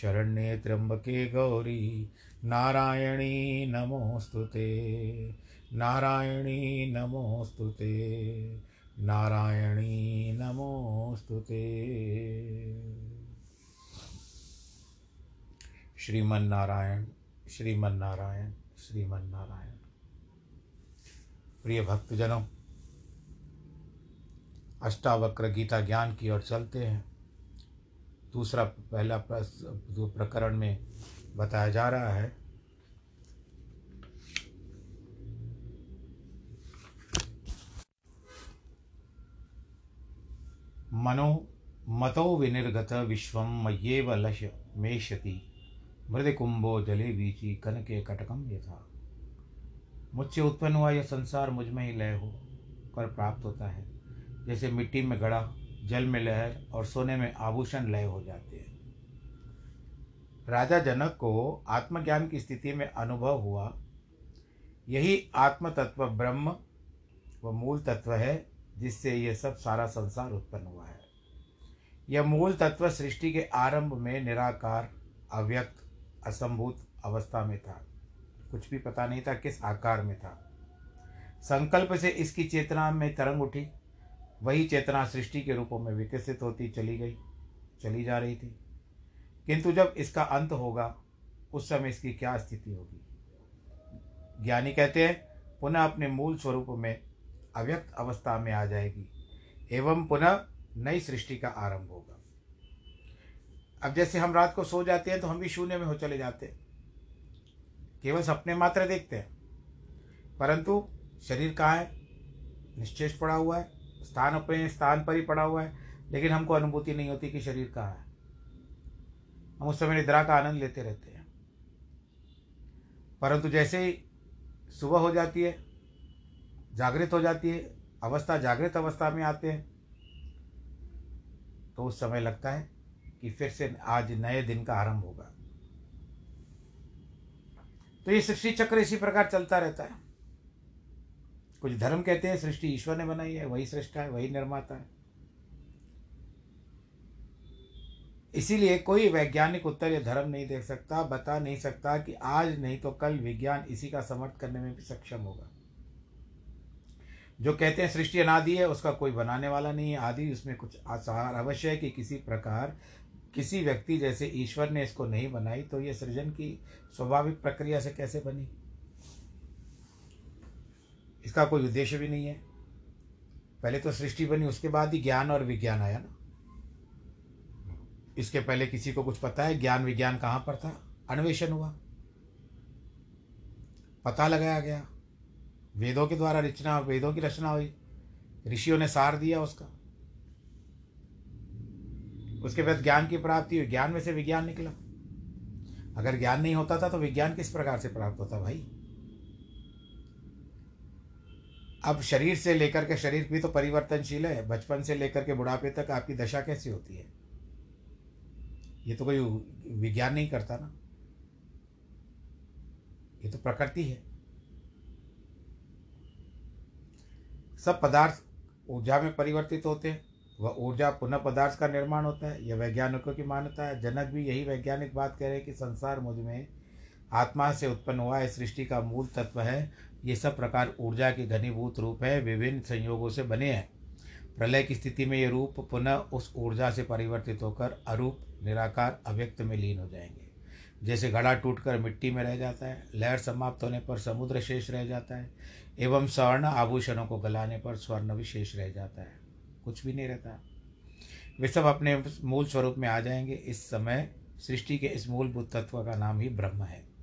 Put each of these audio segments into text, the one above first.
शरण्ये त्र्यम्बके गौरी। नारायणी नमोऽस्तु ते। नारायणी नमोऽस्तु ते। नारायणी नमोऽस्तु ते। श्रीमन्नारायण श्रीमन्नारायण श्रीमन्नारायण। प्रिय भक्तजनों, अष्टावक्र गीता ज्ञान की ओर चलते हैं। दूसरा पहला प्रकरण में बताया जा रहा है। मनो, मतो विनिर्गत विश्व मय्येव लश मेशति मृदकुंभो जले बीची कन के कटकम यथा। मुझसे उत्पन्न हुआ यह संसार मुझमें ही लय हो, कर प्राप्त होता है। जैसे मिट्टी में गड़ा जल में लहर और सोने में आभूषण लय हो जाते हैं। राजा जनक को आत्मज्ञान की स्थिति में अनुभव हुआ। यही आत्म तत्व ब्रह्म व मूल तत्व है, जिससे यह सब सारा संसार उत्पन्न हुआ है। यह मूल तत्व सृष्टि के आरंभ में निराकार, अव्यक्त, असंभूत अवस्था में था। कुछ भी पता नहीं था किस आकार में था। संकल्प से इसकी चेतना में तरंग उठी। वही चेतना सृष्टि के रूपों में विकसित होती चली गई, चली जा रही थी। किंतु जब इसका अंत होगा, उस समय इसकी क्या स्थिति होगी? ज्ञानी कहते हैं, पुनः अपने मूल स्वरूप में अव्यक्त अवस्था में आ जाएगी, एवं पुनः नई सृष्टि का आरंभ होगा। अब जैसे हम रात को सो जाते हैं तो हम भी शून्य में हो चले जाते हैं। केवल सपने मात्र देखते हैं। परंतु शरीर कहाँ है? निश्चेष पड़ा हुआ है। स्थान अपने स्थान पर ही पड़ा हुआ है, लेकिन हमको अनुभूति नहीं होती कि शरीर कहाँ है। हम उस समय निद्रा का आनंद लेते रहते हैं। परंतु जैसे ही सुबह हो जाती है, जागृत हो जाती है, अवस्था, जागृत अवस्था में आते हैं तो उस समय लगता है कि फिर से आज नए दिन का आरंभ होगा। तो ये सृष्टि चक्र इसी प्रकार चलता रहता है। कुछ धर्म कहते हैं, सृष्टि ईश्वर ने बनाई है, वही सृष्टा है, वही निर्माता है। इसीलिए कोई वैज्ञानिक उत्तर या धर्म नहीं देख सकता, बता नहीं सकता कि आज नहीं तो कल विज्ञान इसी का समर्थ करने में भी सक्षम होगा। जो कहते हैं सृष्टि अनादि है, उसका कोई बनाने वाला नहीं है, आदि उसमें कुछ आसार अवश्य है कि किसी प्रकार किसी व्यक्ति जैसे ईश्वर ने इसको नहीं बनाई तो ये सृजन की स्वाभाविक प्रक्रिया से कैसे बनी? इसका कोई उद्देश्य भी नहीं है। पहले तो सृष्टि बनी, उसके बाद ही ज्ञान और विज्ञान आया ना। इसके पहले किसी को कुछ पता है, ज्ञान विज्ञान कहाँ पर था? अन्वेषण हुआ। पता लगाया गया। वेदों के द्वारा रचना, वेदों की रचना हुई। ऋषियों ने सार दिया उसका। उसके बाद ज्ञान की प्राप्ति हुई। ज्ञान में से विज्ञान निकला। अगर ज्ञान नहीं होता था तो विज्ञान किस प्रकार से प्राप्त होता भाई? अब शरीर से लेकर के शरीर भी तो परिवर्तनशील है, बचपन से लेकर के बुढ़ापे तक आपकी दशा कैसी होती है? ये तो कोई विज्ञान नहीं करता ना। ये तो प्रकृति है। सब पदार्थ ऊर्जा में परिवर्तित होते हैं। वह ऊर्जा पुनः पदार्थ का निर्माण होता है। यह वैज्ञानिकों की मान्यता है। जनक भी यही वैज्ञानिक बात कह रहे हैं कि संसार मुझमें आत्मा से उत्पन्न हुआ है। सृष्टि का मूल तत्व है। ये सब प्रकार ऊर्जा के घनीभूत रूप है, विभिन्न संयोगों से बने हैं। प्रलय की स्थिति में ये रूप पुनः उस ऊर्जा से परिवर्तित होकर अरूप, निराकार, अव्यक्त में लीन हो जाएँगे। जैसे घड़ा टूटकर मिट्टी में रह जाता है, लहर समाप्त होने पर समुद्र शेष रह जाता है, एवं स्वर्ण आभूषणों को गलाने पर स्वर्ण भी शेष रह जाता है। कुछ भी नहीं रहता। वे सब अपने मूल स्वरूप में आ जाएँगे। इस समय सृष्टि के इस मूलभूत तत्व का नाम ही ब्रह्म है।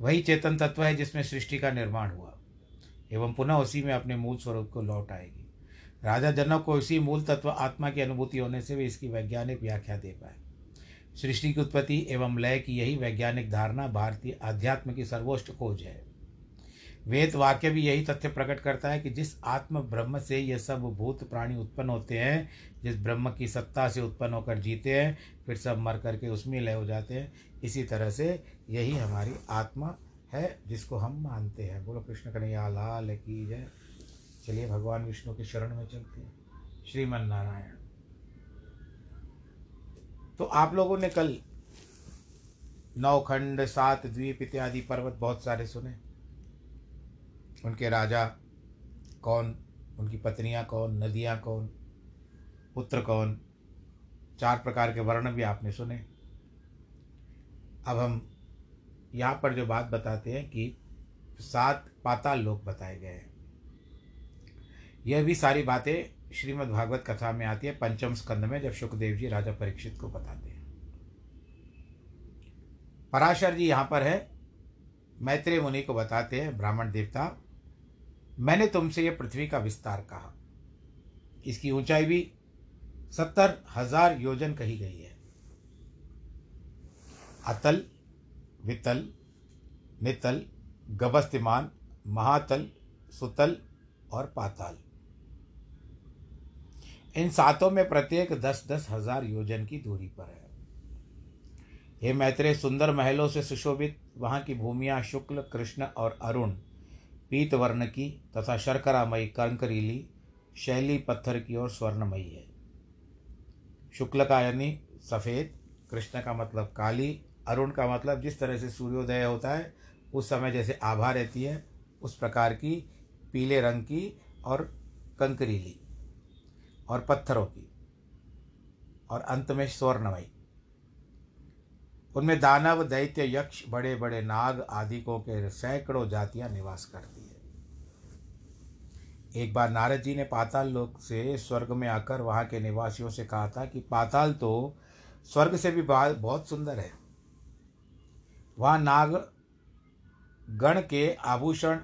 वही चेतन तत्व है जिसमें सृष्टि का निर्माण हुआ। एवं पुनः उसी में अपने मूल स्वरूप को लौट आएगी। राजा जनक को इसी मूल तत्व आत्मा की अनुभूति होने से भी इसकी वैज्ञानिक व्याख्या दे पाए। सृष्टि की उत्पत्ति एवं लय की यही वैज्ञानिक धारणा भारतीय आध्यात्म की सर्वोच्च खोज है। वेद वाक्य भी यही तथ्य प्रकट करता है कि जिस आत्म ब्रह्म से ये सब भूत प्राणी उत्पन्न होते हैं, जिस ब्रह्म की सत्ता से उत्पन्न होकर जीते हैं, फिर सब मर करके उसमें लय हो जाते हैं। इसी तरह से यही हमारी आत्मा है जिसको हम मानते हैं। बोलो, कृष्ण कन्हैया, लाल की जय। चलिए भगवान विष्णु के शरण में चलते हैं। श्रीमन नारायण तो आप लोगों ने कल नौखंड, सात द्वीप इत्यादि पर्वत बहुत सारे सुने। उनके राजा कौन? उनकी पत्नियाँ कौन? नदियाँ कौन? पुत्र कौन? चार प्रकार के वर्ण भी आपने सुने। अब हम यहाँ पर जो बात बताते हैं कि सात पाताल लोक बताए गए हैं। यह भी सारी बातें श्रीमद् भागवत कथा में आती है, पंचम स्कंद में, जब सुखदेव जी राजा परीक्षित को बताते हैं। पराशर जी यहाँ पर है, मैत्रेय मुनि को बताते हैं, ब्राह्मण देवता मैंने तुमसे यह पृथ्वी का विस्तार कहा। इसकी ऊंचाई भी सत्तर हज़ार योजन कही गई है। अतल, वितल, नितल, गबस्तिमान, महातल, सुतल और पाताल। इन सातों में प्रत्येक दस दस हज़ार योजन की दूरी पर है। हे मैत्रेय, सुंदर महलों से सुशोभित वहाँ की भूमिया शुक्ल, कृष्ण और अरुण पीत वर्ण की तथा शर्करामयी कंकरीली शैली पत्थर की और स्वर्णमयी है। शुक्ल का यानी सफ़ेद, कृष्ण का मतलब काली, अरुण का मतलब जिस तरह से सूर्योदय होता है, उस समय जैसे आभा रहती है, उस प्रकार की पीले रंग की और कंकरीली और पत्थरों की। और अंत में स्वर्णमयी। उनमें दानव, दैत्य, यक्ष बड़े बड़े नाग आदि को के सैकड़ों जातियाँ निवास करती है। एक बार नारद जी ने पाताल लोक से स्वर्ग में आकर वहाँ के निवासियों से कहा था कि पाताल तो स्वर्ग से भी बहुत सुंदर है। वहाँ नाग गण के आभूषण,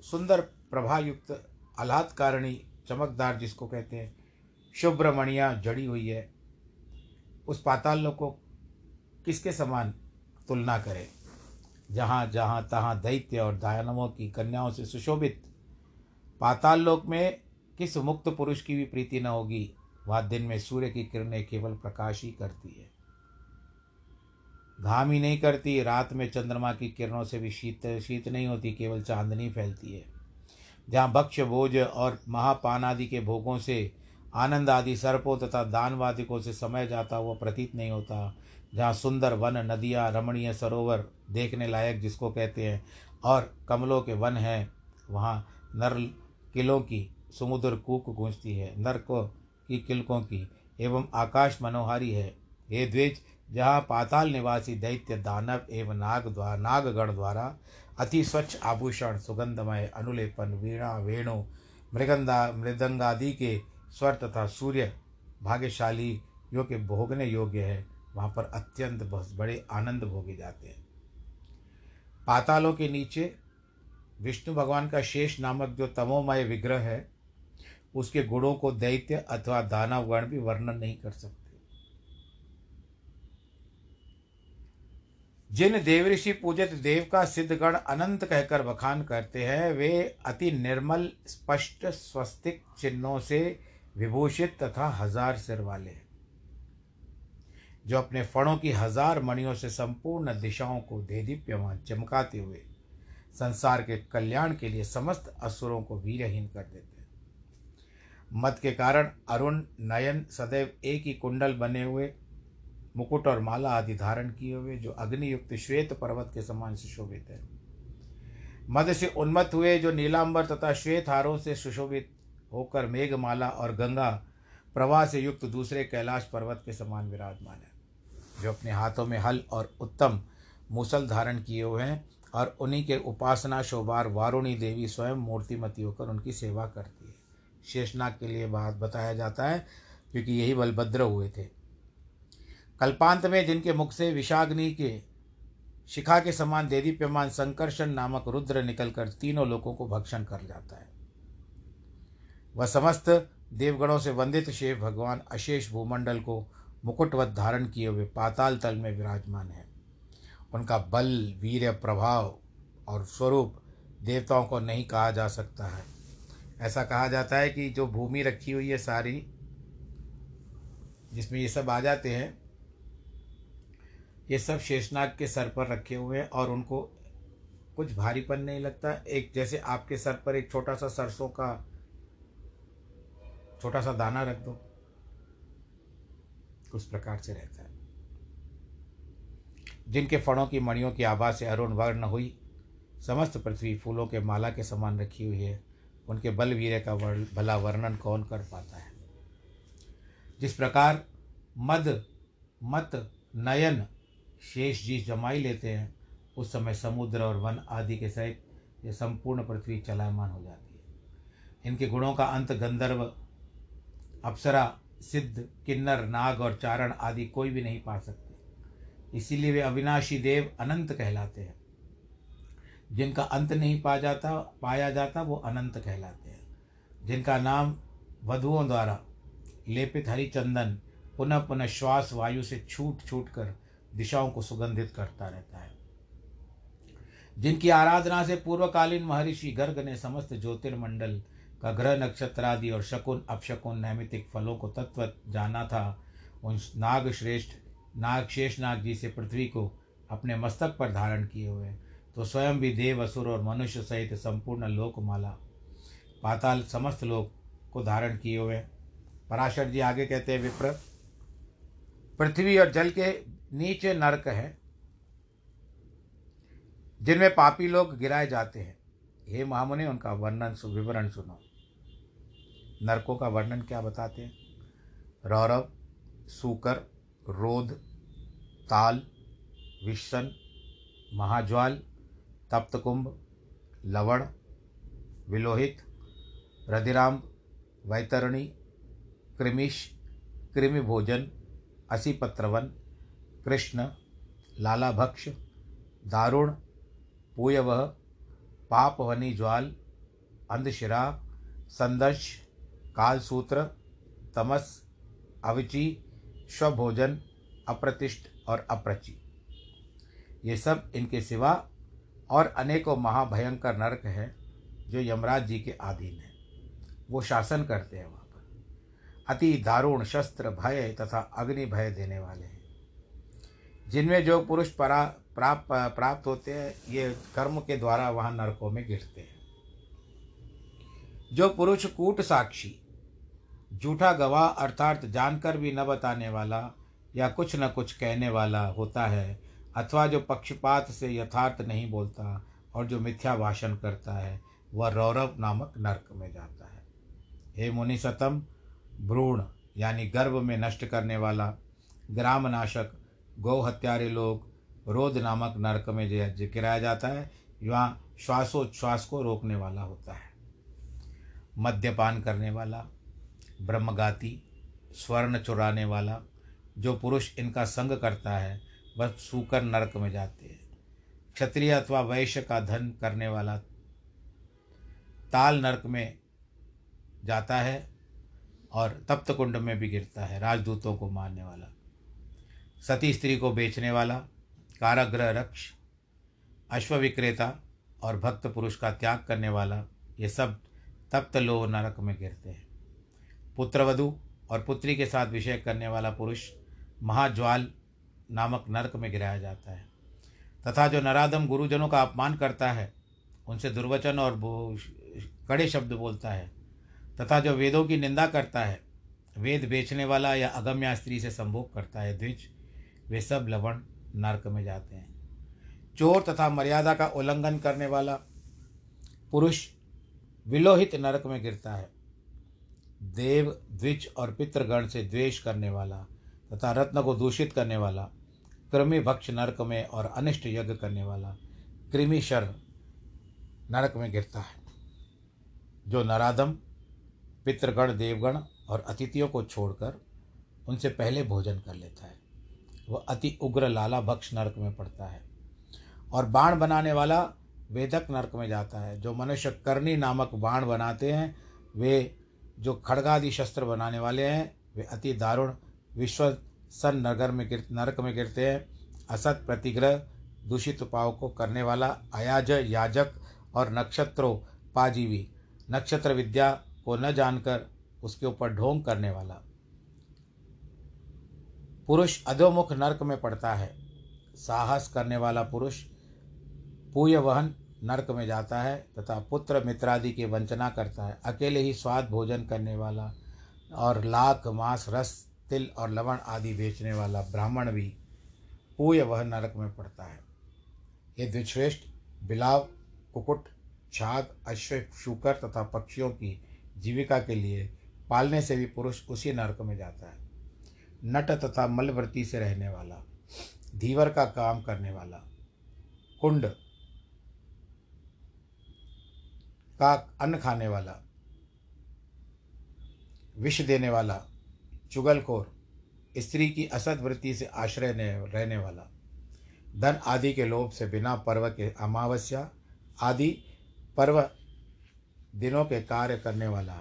सुंदर प्रभायुक्त, आह्लादकारिणी, चमकदार जिसको कहते हैं, शुभ्रमणिया जड़ी हुई है। उस पाताल लोक को किसके समान तुलना करें? जहाँ जहाँ तहाँ दैत्य और दानवों की कन्याओं से सुशोभित। पाताल लोक में किस मुक्त पुरुष की भी प्रीति न होगी, वह दिन में सूर्य की किरणें केवल प्रकाश ही करती है। घाम ही नहीं करती, रात में चंद्रमा की किरणों से भी शीत शीत नहीं होती, केवल चांदनी फैलती है। जहाँ भक्ष भोज और महापान आदि के भोगों से आनंद आदि, सर्पों तथा दानवादिकों से समय जाता हुआ प्रतीत नहीं होता जहाँ सुंदर वन, नदियाँ, रमणीय सरोवर देखने लायक जिसको कहते हैं, और कमलों के वन हैं, वहाँ नर किलों की समुद्र कूक गूंजती है, नरक की किलकों की, एवं आकाश मनोहारी है। हे द्विज, जहाँ पाताल निवासी दैत्य दानव एवं नाग द्वारा नागगण द्वारा अति स्वच्छ आभूषण, सुगंधमय अनुलेपन, वीणा, वेणु, मृगंदा, मृदंगादि के स्वर तथा सूर्य भाग्यशाली जो कि भोगने योग्य है। वहाँ पर अत्यंत बहुत बड़े आनंद भोगे जाते हैं। पातालों के नीचे विष्णु भगवान का शेष नामक जो तमोमय विग्रह है, उसके गुणों को दैत्य अथवा दानवगण भी वर्णन नहीं कर सकते। जिन देवऋषि पूजित देव का सिद्धगण अनंत कहकर बखान करते हैं, वे अति निर्मल, स्पष्ट, स्वस्तिक चिन्हों से विभूषित तथा हज़ार सिर वाले जो अपने फणों की हज़ार मणियों से संपूर्ण दिशाओं को देदीप्यमान चमकाते हुए। संसार के कल्याण के लिए समस्त असुरों को वीरहीन कर देते हैं। मत के कारण अरुण, नयन सदैव एक ही कुंडल बने हुए, मुकुट और माला आदि धारण किए हुए, जो अग्नियुक्त श्वेत पर्वत के समान सुशोभित है। मद से उन्मत्त हुए जो नीलांबर तथा श्वेत हारों से सुशोभित होकर मेघमाला और गंगा प्रवाह से युक्त दूसरे कैलाश पर्वत के समान विराजमान है। जो अपने हाथों में हल और उत्तम मूसल धारण किए हुए हैं और उन्हीं के उपासना शोभार वारुणी देवी स्वयं मूर्तिमती होकर उनकी सेवा करती है। शेषनाग के लिए बात बताया जाता है, क्योंकि यही बलभद्र हुए थे। कल्पांत में जिनके मुख से विषाग्नि के शिखा के समान देवी देदीप्यमान संकर्षण नामक रुद्र निकलकर तीनों लोगों को भक्षण कर जाता है। वह समस्त देवगणों से वंदित शेष भगवान अशेष भूमंडल को मुकुटवत धारण किए हुए पाताल तल में विराजमान है। उनका बल वीर प्रभाव और स्वरूप देवताओं को नहीं कहा जा सकता है। ऐसा कहा जाता है कि जो भूमि रखी हुई है सारी, जिसमें ये सब आ जाते हैं, ये सब शेषनाग के सर पर रखे हुए हैं और उनको कुछ भारीपन नहीं लगता। एक जैसे आपके सर पर एक छोटा सा सरसों का, छोटा सा दाना रख दो। उस प्रकार से रहता है। जिनके फणों की मणियों की आवाज़ से अरुण वर्ण हुई, समस्त पृथ्वी फूलों के माला के समान रखी हुई है, उनके बल वीर का भला वर्णन कौन कर पाता है? जिस प्रकार मद, मत, नयन, शेष जी जमाई लेते हैं, उस समय समुद्र और वन आदि के सहित ये संपूर्ण पृथ्वी चलायमान हो जाती है। इनके गुणों का अंत गंधर्व, अप्सरा सिद्ध, किन्नर, नाग और चारण आदि कोई भी नहीं पा सकते। इसीलिए वे अविनाशी देव अनंत कहलाते हैं। जिनका अंत नहीं पा जाता, पाया जाता, वो अनंत कहलाते हैं। जिनका नाम वधुओं द्वारा लेपित हरिचंदन पुनः पुनः श्वास वायु से छूट छूट कर दिशाओं को सुगंधित करता रहता है। जिनकी आराधना से पूर्वकालीन महर्षि गर्ग ने समस्त ज्योतिर्मंडल का ग्रह नक्षत्र आदि और शकुन, अपशकुन नैमितिक फलों को तत्व जाना था। उन नाग श्रेष्ठ नाग शेष नाग जी से पृथ्वी को अपने मस्तक पर धारण किए हुए। तो स्वयं भी देव, असुर और मनुष्य सहित संपूर्ण लोकमाला, पाताल समस्त लोक को धारण किए हुए। पराशर जी आगे कहते हैं, विप्र, पृथ्वी और जल के नीचे नरक है, जिनमें पापी लोग गिराए जाते हैं। हे महामुनि, उनका वर्णन विवरण सुनो। नरकों का वर्णन क्या बताते हैं? रौरव, सूकर, रोध, ताल विशन महाज्वाल, तप्तकुंभ, लवण, विलोहित रधिराम वैतरणी कृमिश कृमिभोजन, असीपत्रवन, कृष्ण लाला भक्ष दारुण, पूयवह पापवनी ज्वाल अंधशिरा संदर्श कालसूत्र, तमस, अविचि, स्वभोजन, अप्रतिष्ठ और अप्रचि। ये सब इनके सिवा और अनेकों महाभयंकर नरक हैं जो यमराज जी के अधीन हैं। वो शासन करते हैं वहाँ पर। अति दारुण शस्त्र, भय तथा अग्नि भय देने वाले हैं। जिनमें जो पुरुष परा प्राप्त प्राप्त होते हैं, ये कर्म के द्वारा वहाँ नरकों में गिरते हैं। जो पुरुष कूट साक्षी झूठा गवाह अर्थात जानकर भी न बताने वाला या कुछ न कुछ कहने वाला होता है, अथवा जो पक्षपात से यथार्थ नहीं बोलता और जो मिथ्या भाषण करता है, वह रौरव नामक नरक में जाता है। हे मुनि सतम, भ्रूण यानी गर्भ में नष्ट करने वाला ग्राम नाशक गौ हत्यारे लोग रोध नामक नरक में गिराया जाता है, यहाँ श्वासोच्छ्वास को रोकने वाला होता है। मद्यपान करने वाला ब्रह्मगाती, स्वर्ण चुराने वाला, जो पुरुष इनका संग करता है, वह सूकर नरक में जाते हैं। क्षत्रिय अथवा वैश्य का धन करने वाला ताल नरक में जाता है और तप्त कुंड में भी गिरता है, राजदूतों को मारने वाला। सती स्त्री को बेचने वाला, कारागृह रक्ष अश्व विक्रेता और भक्त पुरुष का त्याग करने वाला, ये सब तप्त लोह नरक में गिरते हैं। पुत्रवधु और पुत्री के साथ विषय करने वाला पुरुष महाज्वाल नामक नरक में गिराया जाता है। तथा जो नरादम गुरुजनों का अपमान करता है, उनसे दुर्वचन और कड़े शब्द बोलता है। तथा जो वेदों की निंदा करता है, वेद बेचने वाला या अगम्या स्त्री से संभोग करता है द्विज, वे सब लवण नरक में जाते हैं। चोर तथा मर्यादा का उल्लंघन करने वाला पुरुष विलोहित नरक में गिरता है। देव, द्विज और पितृगण से द्वेष करने वाला तथा रत्न को दूषित करने वाला, कृमि भक्ष नरक में और अनिष्ट यज्ञ करने वाला, कृमि शर नरक में गिरता है। जो नरादम पितृगण, देवगण और अतिथियों को छोड़कर उनसे पहले भोजन कर लेता है, वह अति उग्र लाला भक्ष नरक में पड़ता है। और बाण बनाने वाला वेदक नरक में जाता है। जो मनुष्य करनी नामक बाण बनाते हैं, वे जो खड़गादि शस्त्र बनाने वाले हैं, वे अति दारुण, विश्व सन नगर में गिर, नरक में गिरते हैं। असत प्रतिग्रह, दूषित उपायों को करने वाला अयाज, याजक और नक्षत्रों, पाजीवी, नक्षत्र विद्या को न जानकर उसके ऊपर ढोंग करने वाला। पुरुष अधोमुख नरक में पड़ता है। साहस करने वाला पुरुष पूय वहन नरक में जाता है तथा पुत्र मित्रादि की वंचना करता है। अकेले ही स्वाद भोजन करने वाला और लाख मांस, रस, तिल और लवण आदि बेचने वाला ब्राह्मण भी पूय वह नरक में पड़ता है। ये द्विश्रेष्ठ, बिलाव, कुकुट, छाग, अश्व, शुकर तथा पक्षियों की जीविका के लिए पालने से भी पुरुष उसी नरक में जाता है। नट तथा मलवृत्ति से रहने वाला, धीवर का काम करने वाला, कुंड का अन्न खाने वाला, विष देने वाला, चुगलखोर, स्त्री की असद वृत्ति से आश्रय रहने वाला, धन आदि के लोभ से बिना पर्व के अमावस्या आदि पर्व दिनों के कार्य करने वाला,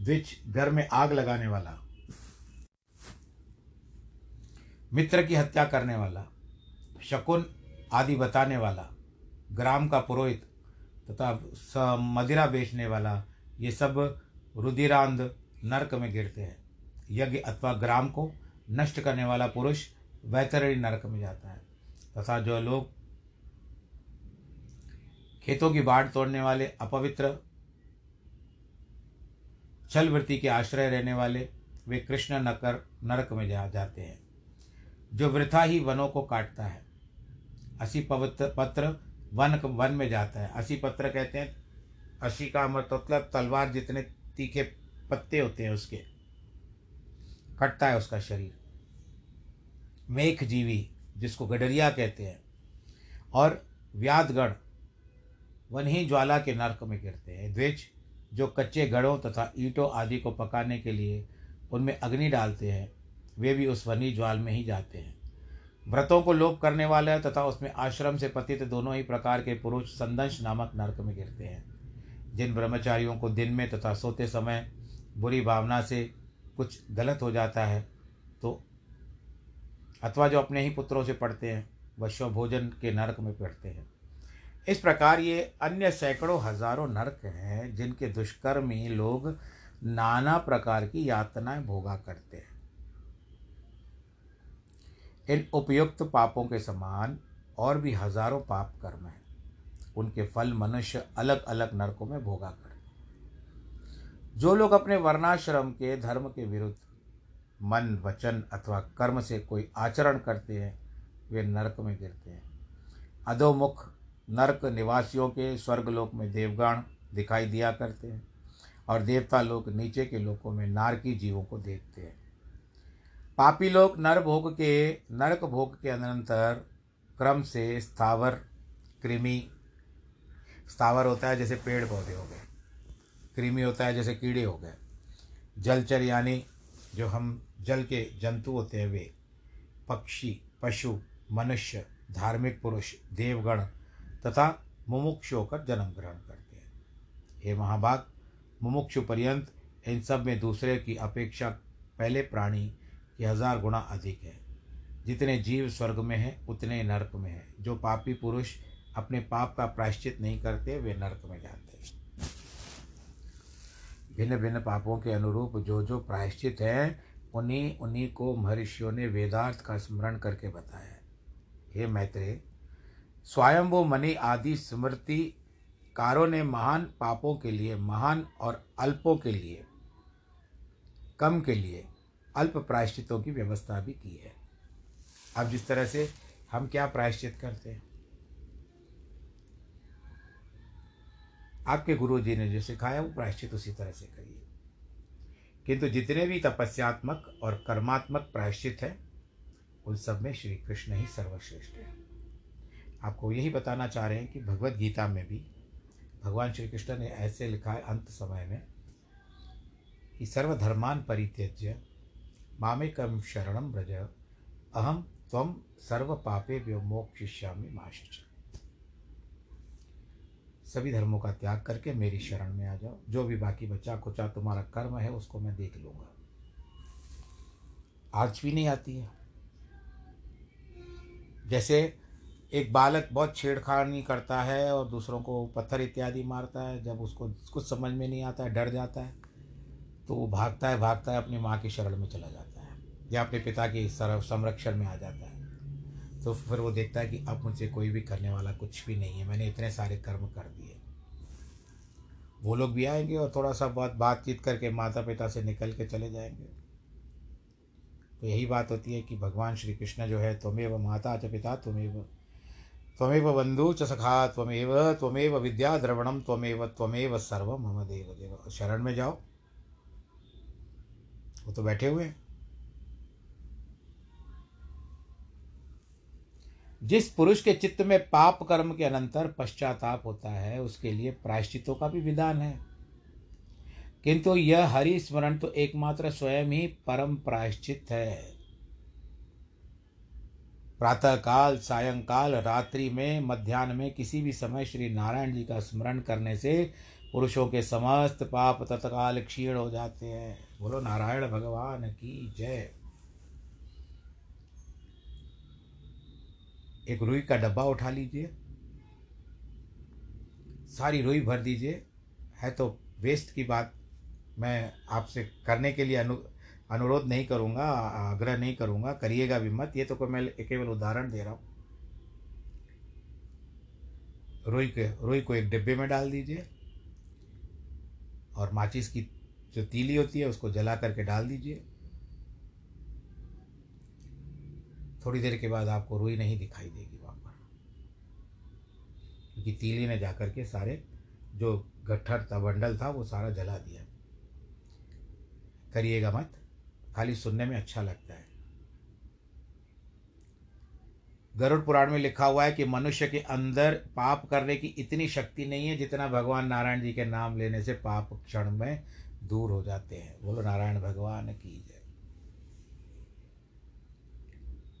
द्विज घर में आग लगाने वाला, मित्र की हत्या करने वाला, शकुन आदि बताने वाला ग्राम का पुरोहित तथा मदिरा बेचने वाला, ये सब रुधिरांध नरक में गिरते हैं। यज्ञ अथवा ग्राम को नष्ट करने वाला पुरुष वैतरणी नरक में जाता है। तथा जो लोग खेतों की बाढ़ तोड़ने वाले, अपवित्र छल वृत्ति के आश्रय रहने वाले, वे कृष्ण नकर नरक में जा जाते हैं। जो वृथा ही वनों को काटता है, असी पवित्र पत्र वन वन में जाता है। असी पत्र कहते हैं, असी का मतलब तलवार जितने तीखे पत्ते होते हैं उसके, कटता है उसका शरीर। मेघ जीवी जिसको गडरिया कहते हैं, और व्यादगढ़ वन ही ज्वाला के नर्क में गिरते हैं। द्विज, जो कच्चे गढ़ों तथा ईंटों आदि को पकाने के लिए उनमें अग्नि डालते हैं, वे भी उस वनी ज्वाल में ही जाते हैं। व्रतों को लोप करने वाले तथा उसमें आश्रम से पतित दोनों ही प्रकार के पुरुष संदंश नामक नरक में गिरते हैं। जिन ब्रह्मचारियों को दिन में तथा सोते समय बुरी भावना से कुछ गलत हो जाता है तो अथवा जो अपने ही पुत्रों से पढ़ते हैं, वह स्वभोजन के नरक में पढ़ते हैं। इस प्रकार ये अन्य सैकड़ों हज़ारों नरक हैं जिनके दुष्कर्मी लोग नाना प्रकार की यातनाएँ भोगा करते हैं। इन उपयुक्त पापों के समान और भी हज़ारों पाप कर्म हैं। उनके फल मनुष्य अलग अलग नरकों में भोगा कर। जो लोग अपने वर्णाश्रम के, धर्म के विरुद्ध मन, वचन अथवा कर्म से कोई आचरण करते हैं, वे नरक में गिरते हैं। अधोमुख नरक निवासियों के स्वर्गलोक में देवगण दिखाई दिया करते हैं और देवता लोग नीचे के लोकों में नारकी जीवों को देखते हैं। पापी लोग नर भोग के, नरक भोग के अनंतर क्रम से स्थावर, कृमि, स्थावर होता है जैसे पेड़ पौधे हो गए, कृमि होता है जैसे कीड़े हो गए। जलचर यानी जो हम जल के जंतु होते हैं वे, पक्षी, पशु, मनुष्य, धार्मिक पुरुष, देवगण तथा मुमुक्ष होकर जन्म ग्रहण करते हैं। हे महाभाग, मुमुक्षु पर्यंत इन सब में दूसरे की अपेक्षा पहले प्राणी की हज़ार गुणा अधिक है। जितने जीव स्वर्ग में हैं, उतने नरक में हैं। जो पापी पुरुष अपने पाप का प्रायश्चित नहीं करते, वे नरक में जाते हैं। भिन्न भिन्न पापों के अनुरूप जो जो प्रायश्चित हैं, उन्हीं उन्हीं को महर्षियों ने वेदार्थ का स्मरण करके बताया। हे मैत्रेय वो मणि आदि स्मृति कारों ने महान पापों के लिए, महान और अल्पों के लिए, कम के लिए अल्प प्रायश्चितों की व्यवस्था भी की है। अब जिस तरह से हम क्या प्रायश्चित करते हैं? आपके गुरु जी ने जो सिखाया, वो प्रायश्चित उसी तरह से करिए। किंतु जितने भी तपस्यात्मक और कर्मात्मक प्रायश्चित हैं, उन सब में श्री कृष्ण ही सर्वश्रेष्ठ है। आपको यही बताना चाह रहे हैं कि भगवत गीता में भी भगवान श्री कृष्ण ने ऐसे लिखा है अंत समय में कि सर्वधर्मान परित्यज्य मामेकम शरणम ब्रज अहम तम सर्व पापे व्योमोक्षिष्यामी माशुच सभी धर्मों का त्याग करके मेरी शरण में आ जाओ। जो भी बाकी बचा, कुचा तुम्हारा कर्म है, उसको मैं देख लूँगा। आज भी नहीं आती है। जैसे एक बालक बहुत छेड़खानी करता है और दूसरों को पत्थर इत्यादि मारता है, जब उसको कुछ समझ में नहीं आता है, डर जाता है तो वो भागता है भागता है, अपनी माँ की शरण में चला जाता है। या अपने पिता के संरक्षण में आ जाता है। तो फिर वो देखता है कि अब मुझसे कोई भी करने वाला कुछ भी नहीं है। मैंने इतने सारे कर्म कर दिए। वो लोग भी आएँगे और थोड़ा सा बहुत बातचीत करके माता पिता से निकल के चले जाएँगे। तो यही बात होती है कि भगवान श्री कृष्ण जो है तुम्हें माता च पिता तुम्हें त्वमेव बंधु च सखा त्वमेव त्वमेव विद्या द्रवणम त्वमेव त्वमेव सर्व मम देव देव। शरण में जाओ। वो तो बैठे हुए हैं। जिस पुरुष के चित्त में पाप कर्म के अनंतर पश्चाताप होता है, उसके लिए प्रायश्चितों का भी विधान है। किंतु यह हरि स्मरण तो एकमात्र स्वयं ही परम प्रायश्चित है। प्रातः काल सायंकाल, रात्रि में, मध्यान्ह में किसी भी समय श्री नारायण जी का स्मरण करने से पुरुषों के समस्त पाप तत्काल क्षीण हो जाते हैं। बोलो, नारायण भगवान की जय। एक रुई का डब्बा उठा लीजिए। सारी रुई भर दीजिए। है तो वेस्ट की बात मैं आपसे करने के लिए अनु, अनुरोध नहीं करूँगा, आग्रह नहीं करूँगा। करिएगा भी मत। ये तो कोई मैं केवल उदाहरण दे रहा हूँ। रुई के, रुई को एक डिब्बे में डाल दीजिए और माचिस की जो तीली होती है उसको जला करके डाल दीजिए। थोड़ी देर के बाद आपको रुई नहीं दिखाई देगी वहाँ पर। क्योंकि तीली ने जाकर के सारे जो गट्ठर था, बंडल था, वो सारा जला दिया। करिएगा मत, खाली सुनने में अच्छा लगता है। गरुड़ पुराण में लिखा हुआ है कि मनुष्य के अंदर पाप करने की इतनी शक्ति नहीं है जितना भगवान नारायण जी के नाम लेने से पाप क्षण में दूर हो जाते हैं। बोलो, नारायण भगवान की जय।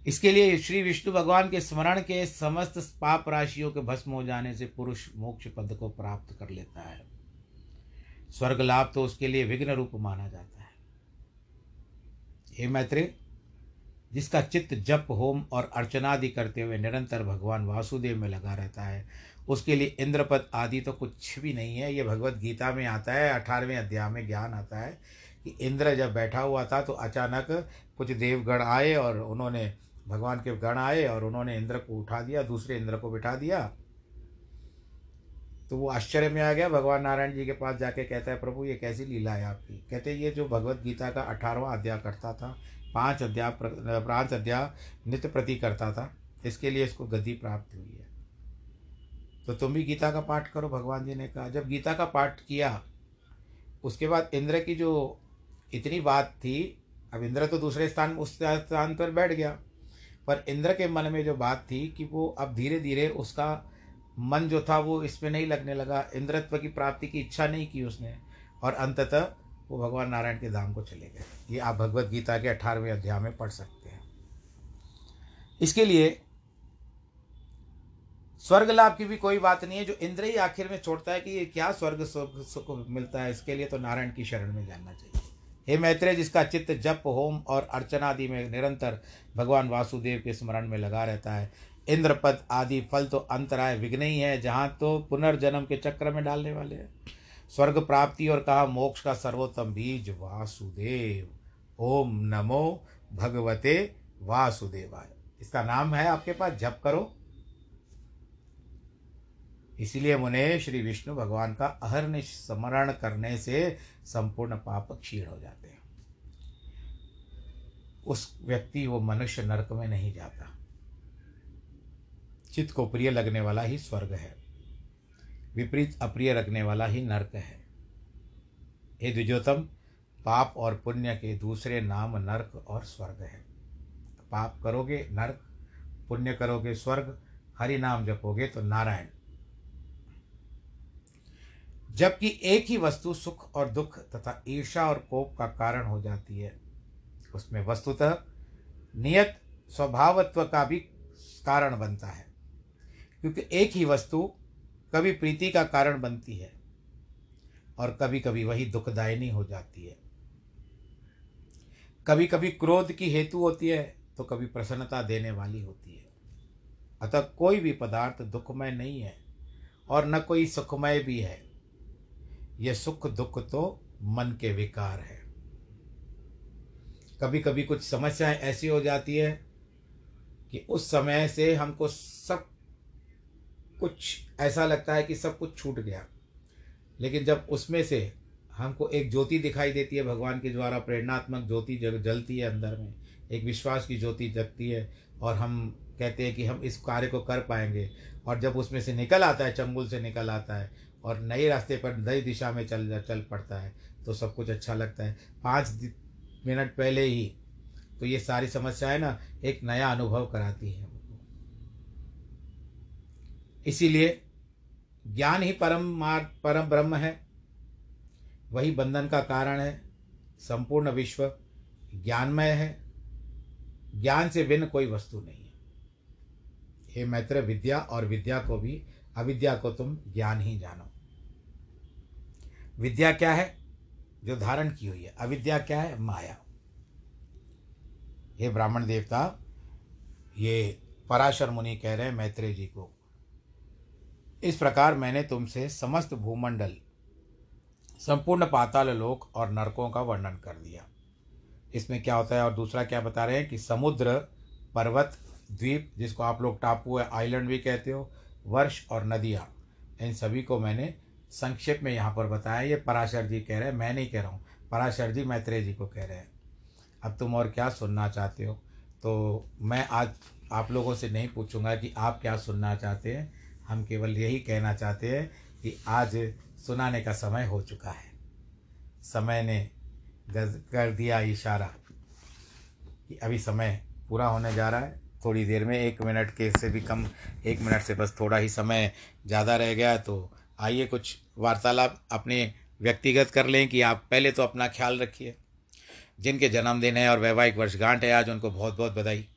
इसके लिए श्री विष्णु भगवान के स्मरण के समस्त पाप राशियों के भस्म हो जाने से पुरुष मोक्ष पद को प्राप्त कर लेता है। स्वर्ग लाभ तो उसके लिए विघ्न रूप माना जाता है। हे मैत्रे जिसका चित्त जप, होम और अर्चनादि करते हुए निरंतर भगवान वासुदेव में लगा रहता है, उसके लिए इंद्रपद आदि तो कुछ भी नहीं है। ये भगवत गीता में आता है, अठारहवें अध्याय में ज्ञान आता है कि इंद्र जब बैठा हुआ था तो अचानक कुछ देवगण आए और उन्होंने भगवान के गण आए और उन्होंने इंद्र को उठा दिया, दूसरे इंद्र को बिठा दिया। तो वो आश्चर्य में आ गया। भगवान नारायण जी के पास जाके कहता है, प्रभु, ये कैसी लीला है आपकी? कहते ये जो भगवत गीता का अठारहवा अध्याय करता था, पाँच अध्याय पाँच अध्याय नित्य प्रति करता था, इसके लिए इसको गति प्राप्त हुई है। तो तुम भी गीता का पाठ करो, भगवान जी ने कहा। जब गीता का पाठ किया, उसके बाद इंद्र की जो इतनी बात थी, अब इंद्र तो दूसरे स्थान, उस स्थान पर बैठ गया। पर इंद्र के मन में जो बात थी कि वो अब धीरे धीरे उसका मन जो था वो इसमें नहीं लगने लगा। इंद्रत्व की प्राप्ति की इच्छा नहीं की उसने और अंततः वो भगवान नारायण के धाम को चले गए। ये आप भगवत गीता के अठारहवें अध्याय में पढ़ सकते हैं। इसके लिए स्वर्ग लाभ की भी कोई बात नहीं है। जो इंद्र ही आखिर में छोड़ता है कि ये क्या स्वर्ग सुख मिलता है, इसके लिए तो नारायण की शरण में जाना चाहिए। हे मैत्रेय, जिसका चित्त जप, होम और अर्चनादि में निरंतर भगवान वासुदेव के स्मरण में लगा रहता है, इंद्रपद आदि फल तो अंतराय विघ्न ही है, जहाँ तो पुनर्जन्म के चक्र में डालने वाले हैं। स्वर्ग प्राप्ति और कहा मोक्ष का सर्वोत्तम बीज वासुदेव। ओम नमो भगवते वासुदेवाय। इसका नाम है आपके पास, जप करो। इसलिए मुने श्री विष्णु भगवान का अहरनिश स्मरण करने से संपूर्ण पाप क्षीण हो जाते उस व्यक्ति, वो मनुष्य नरक में नहीं जाता। चित्त को प्रिय लगने वाला ही स्वर्ग है। विपरीत अप्रिय रखने वाला ही नरक है। हे द्विजोतम पाप और पुण्य के दूसरे नाम नरक और स्वर्ग है। पाप करोगे नरक, पुण्य करोगे स्वर्ग, हरि नाम जपोगे तो नारायण। जबकि एक ही वस्तु सुख और दुख तथा ईर्षा और कोप का कारण हो जाती है। उसमें वस्तुतः नियत स्वभावत्व का भी कारण बनता है। क्योंकि एक ही वस्तु कभी प्रीति का कारण बनती है और कभी कभी वही दुखदायिनी हो जाती है। कभी कभी क्रोध की हेतु होती है तो कभी प्रसन्नता देने वाली होती है। अतः कोई भी पदार्थ दुखमय नहीं है और न कोई सुखमय भी है। यह सुख दुख तो मन के विकार है। कभी कभी कुछ समस्याएँ ऐसी हो जाती है कि उस समय से हमको सब कुछ ऐसा लगता है कि सब कुछ छूट गया। लेकिन जब उसमें से हमको एक ज्योति दिखाई देती है, भगवान के द्वारा प्रेरणात्मक ज्योति जग, जलती है अंदर में, एक विश्वास की ज्योति जगती है और हम कहते हैं कि हम इस कार्य को कर पाएँगे और जब उसमें से निकल आता है, चंगुल से निकल आता है और नए रास्ते पर नई दिशा में चल चल पड़ता है तो सब कुछ अच्छा लगता है। पाँच मिनट पहले ही। तो ये सारी समस्याएँ ना एक नया अनुभव कराती है इसीलिए ज्ञान ही परम मार्ग, परम ब्रह्म है। वही बंधन का कारण है। संपूर्ण विश्व ज्ञानमय है। ज्ञान से भिन्न कोई वस्तु नहीं है। हे मैत्र विद्या और विद्या को भी, अविद्या को तुम ज्ञान ही जानो। विद्या क्या है? जो धारण की हुई है। अविद्या क्या है? माया। हे ब्राह्मण देवता, ये पराशर मुनि कह रहे हैं मैत्रेय जी को, इस प्रकार मैंने तुमसे समस्त भूमंडल, संपूर्ण पाताल लोक और नरकों का वर्णन कर दिया। इसमें क्या होता है और दूसरा क्या बता रहे हैं कि समुद्र, पर्वत, द्वीप, जिसको आप लोग टापू है आइलैंड भी कहते हो, वर्ष और नदियाँ, इन सभी को मैंने संक्षेप में यहाँ पर बताया ये पराशर जी कह रहे हैं, मैं नहीं कह रहा हूँ, पराशर जी मैत्रेय जी को कह रहे हैं। अब तुम और क्या सुनना चाहते हो? तो मैं आज आप लोगों से नहीं पूछूँगा कि आप क्या सुनना चाहते हैं। हम केवल यही कहना चाहते हैं कि आज सुनाने का समय हो चुका है। समय ने कर दिया इशारा कि अभी समय पूरा होने जा रहा है। थोड़ी देर में एक मिनट के से भी कम, एक मिनट से बस थोड़ा ही समय ज़्यादा रह गया तो आइए कुछ वार्तालाप अपने व्यक्तिगत कर लें कि आप पहले तो अपना ख्याल रखिए। जिनके जन्मदिन है और वैवाहिक वर्षगांठ है, आज उनको बहुत बहुत बधाई।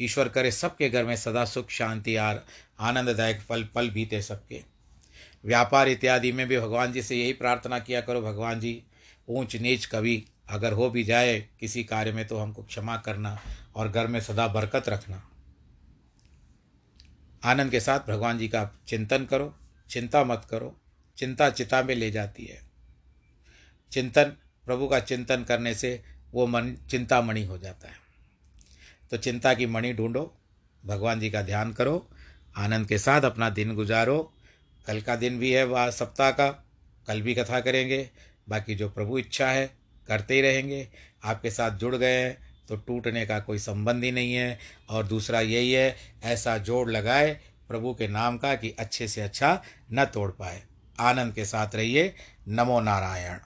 ईश्वर करे सबके घर में सदा सुख, शांति, आर, आनंददायक फल, पल बीते सबके। व्यापार इत्यादि में भी भगवान जी से यही प्रार्थना किया करो, भगवान जी, ऊंच नीच कवि अगर हो भी जाए किसी कार्य में तो हमको क्षमा करना और घर में सदा बरकत रखना। आनंद के साथ भगवान जी का चिंतन करो। चिंता मत करो, चिंता चिता में ले जाती है। चिंतन, प्रभु का चिंतन करने से वो मन चिंतामणि हो जाता है। तो चिंता की मणि ढूंढो, भगवान जी का ध्यान करो, आनंद के साथ अपना दिन गुजारो। कल का दिन भी है, वह सप्ताह का, कल भी कथा करेंगे, बाकी जो प्रभु इच्छा है, करते ही रहेंगे। आपके साथ जुड़ गए हैं तो टूटने का कोई संबंध ही नहीं है, और दूसरा यही है, ऐसा जोड़ लगाए प्रभु के नाम का कि अच्छे से अच्छा न तोड़ पाए। आनंद के साथ रहिए। नमो नारायण।